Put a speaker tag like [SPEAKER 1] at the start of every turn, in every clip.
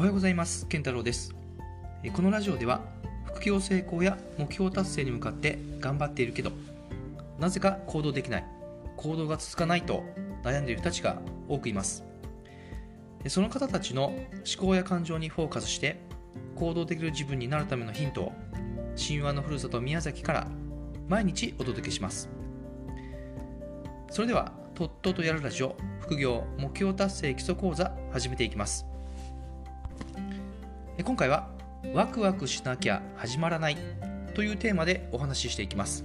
[SPEAKER 1] おはようございます。健太郎です。このラジオでは副業成功や目標達成に向かって頑張っているけどなぜか行動できない行動が続かないと悩んでいる人たちが多くいます。その方たちの思考や感情にフォーカスして行動できる自分になるためのヒントを神話のふるさと宮崎から毎日お届けします。それではとっととやるラジオ副業目標達成基礎講座始めていきます。今回はワクワクしなきゃ始まらないというテーマでお話ししていきます。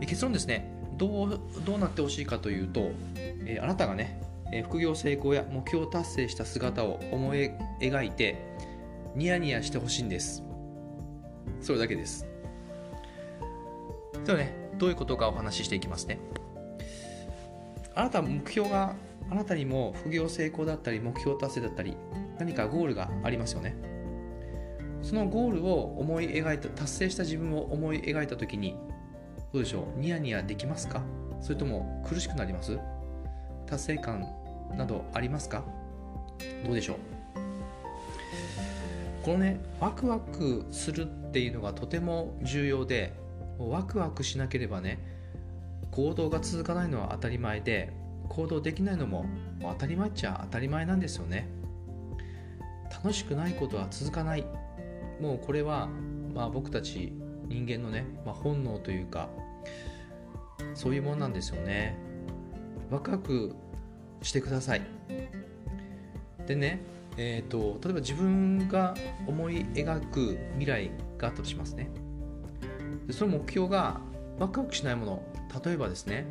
[SPEAKER 1] 結論ですね。どうどうなってほしいかというと、えあなたがね副業成功や目標達成した姿を思い描いてニヤニヤしてほしいんです。それだけです。ではねどういうことかお話ししていきますね。あなた目標があなたにも副業成功だったり目標達成だったり何かゴールがありますよね。そのゴールを思い描いた達成した自分を思い描いた時にどうでしょう？ニヤニヤできますか？それとも苦しくなります？達成感などありますか？どうでしょう？このねワクワクするっていうのがとても重要でワクワクしなければね行動が続かないのは当たり前で行動できないのも当たり前っちゃ当たり前なんですよね。楽しくないことは続かない。もうこれは、まあ、僕たち人間のね、まあ、本能というかそういうもんなんですよね。ワクワクしてください。でねえーと、例えば自分が思い描く未来があったとしますね。でその目標がワクワクしないもの。例えばですね、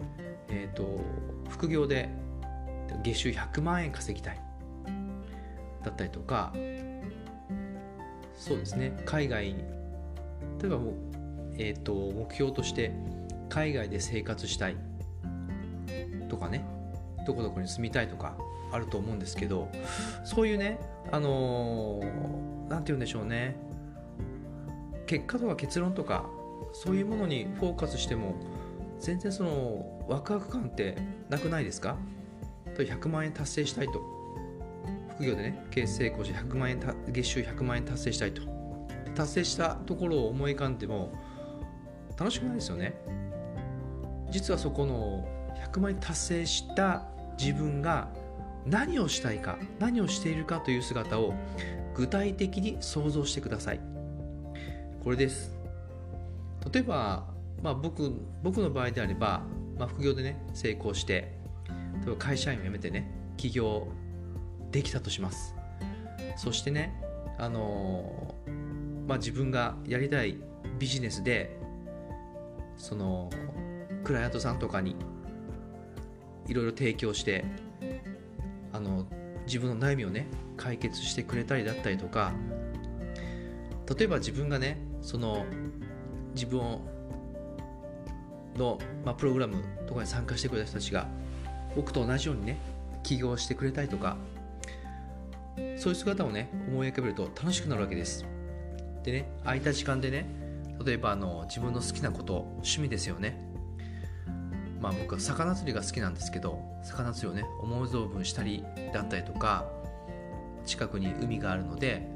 [SPEAKER 1] えーと副業で月収100万円稼ぎたい。だったりとかそうですね海外に例えばもう、えーと、目標として海外で生活したいとかねどこどこに住みたいとかあると思うんですけどそういうねあの何、ー、て言うんでしょうね結果とか結論とかそういうものにフォーカスしても全然そのワクワク感ってなくないですか？と100万円達成したいと。副業でね経営成功して100万円月収100万円達成したいと。達成したところを思い浮かんでも楽しくないですよね。実はそこの100万円達成した自分が何をしたいか何をしているかという姿を具体的に想像してください。これです。例えば、まあ僕、僕の場合であれば、まあ、副業でね成功して例えば会社員を辞めてね起業できたとします。そしてねあのまあ自分がやりたいビジネスでそのクライアントさんとかにいろいろ提供してあの自分の悩みをね解決してくれたりだったりとか例えば自分がねその自分の、まあ、プログラムとかに参加してくれた人たちが僕と同じようにね起業してくれたりとかそういう姿をね思い浮かべると楽しくなるわけです。でね空いた時間でね例えばあの自分の好きなこと趣味ですよね。まあ僕は魚釣りが好きなんですけど魚釣りをね思う存分したりだったりとか近くに海があるので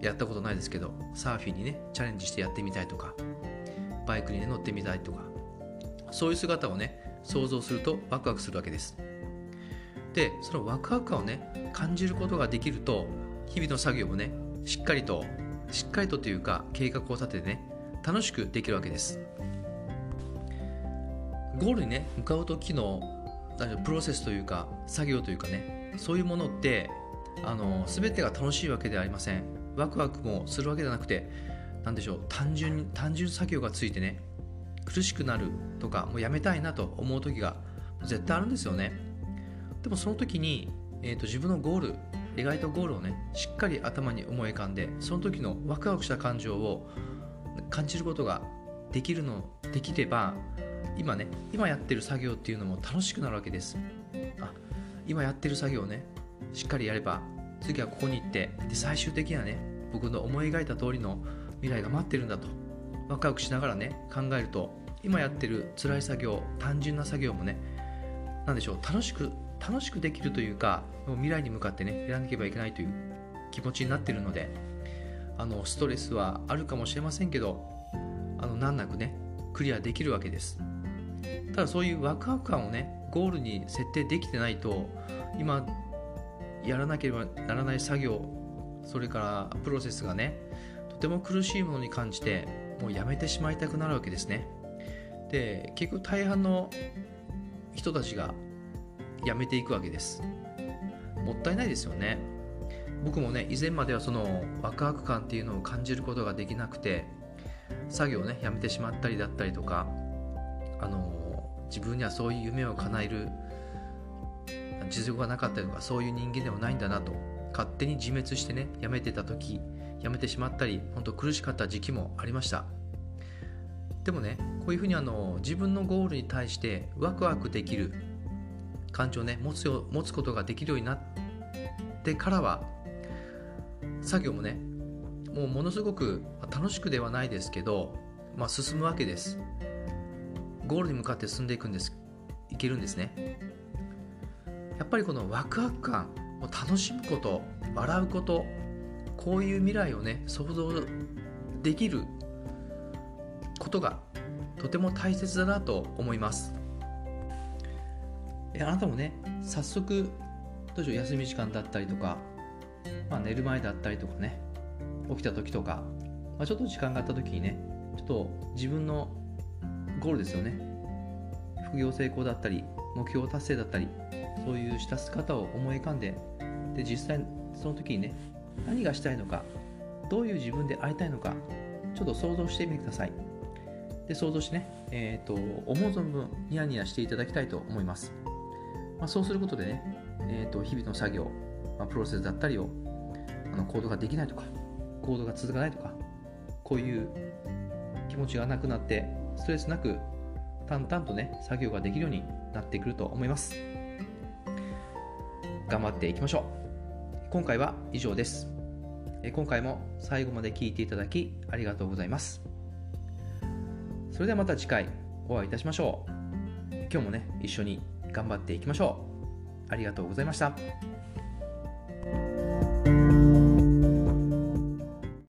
[SPEAKER 1] やったことないですけどサーフィンにねチャレンジしてやってみたいとかバイクにね乗ってみたいとかそういう姿をね想像するとワクワクするわけです。でそのワクワク感をね感じることができると日々の作業もねしっかりとしっかりとというか計画を立ててね楽しくできるわけです。ゴールにね向かう時のプロセスというか作業というかねそういうものってあの全てが楽しいわけではありません。ワクワクもするわけじゃなくて何でしょう単純に単純作業がついてね苦しくなるとかもうやめたいなと思う時が絶対あるんですよね。でもその時に、えーと、自分のゴール描いたゴールをねしっかり頭に思い浮かんでその時のワクワクした感情を感じることができるのできれば今ね今やってる作業っていうのも楽しくなるわけです。あ今やってる作業をねしっかりやれば次はここに行ってで最終的にはね僕の思い描いた通りの未来が待ってるんだとワクワクしながらね考えると今やってる辛い作業単純な作業もね何でしょう楽しく楽しくできるというかもう未来に向かってねやらなければいけないという気持ちになっているのであのストレスはあるかもしれませんけどあの難なくねクリアできるわけです。ただそういうワクワク感をねゴールに設定できてないと今やらなければならない作業それからプロセスがねとても苦しいものに感じてもうやめてしまいたくなるわけですね。で結局大半の人たちがやめていくわけです。もったいないですよね。僕もね以前まではそのワクワク感っていうのを感じることができなくて作業をねやめてしまったりだったりとかあの自分にはそういう夢を叶える実力がなかったりとかそういう人間ではないんだなと勝手に自滅してねやめてた時やめてしまったり本当苦しかった時期もありました。でもねこういうふうにあの自分のゴールに対してワクワクできる感情をね持つよ持つことができるようになってからは作業もねもうものすごく楽しくではないですけど、まあ、進むわけです。ゴールに向かって進んでいくんです。いけるんですね。やっぱりこのワクワク感を楽しむこと笑うことこういう未来をね想像できることがとても大切だなと思います。あなたもね早速どうしよう休み時間だったりとか、まあ、寝る前だったりとかね起きた時とか、まあ、ちょっと時間があった時にねちょっと自分のゴールですよね。副業成功だったり目標達成だったりそういうした姿を思い浮かんでで実際その時にね何がしたいのかどういう自分で会いたいのかちょっと想像してみてください。で想像してね、えーと、思う存分ニヤニヤしていただきたいと思います、まあ、そうすることでね、えーと、日々の作業、まあ、プロセスだったりをあの行動ができないとか行動が続かないとかこういう気持ちがなくなってストレスなく淡々とね作業ができるようになってくると思います。頑張っていきましょう。今回は以上です。今回も最後まで聞いていただきありがとうございます。それではまた次回お会いいたしましょう。今日もね一緒に頑張っていきましょう。ありがとうございました。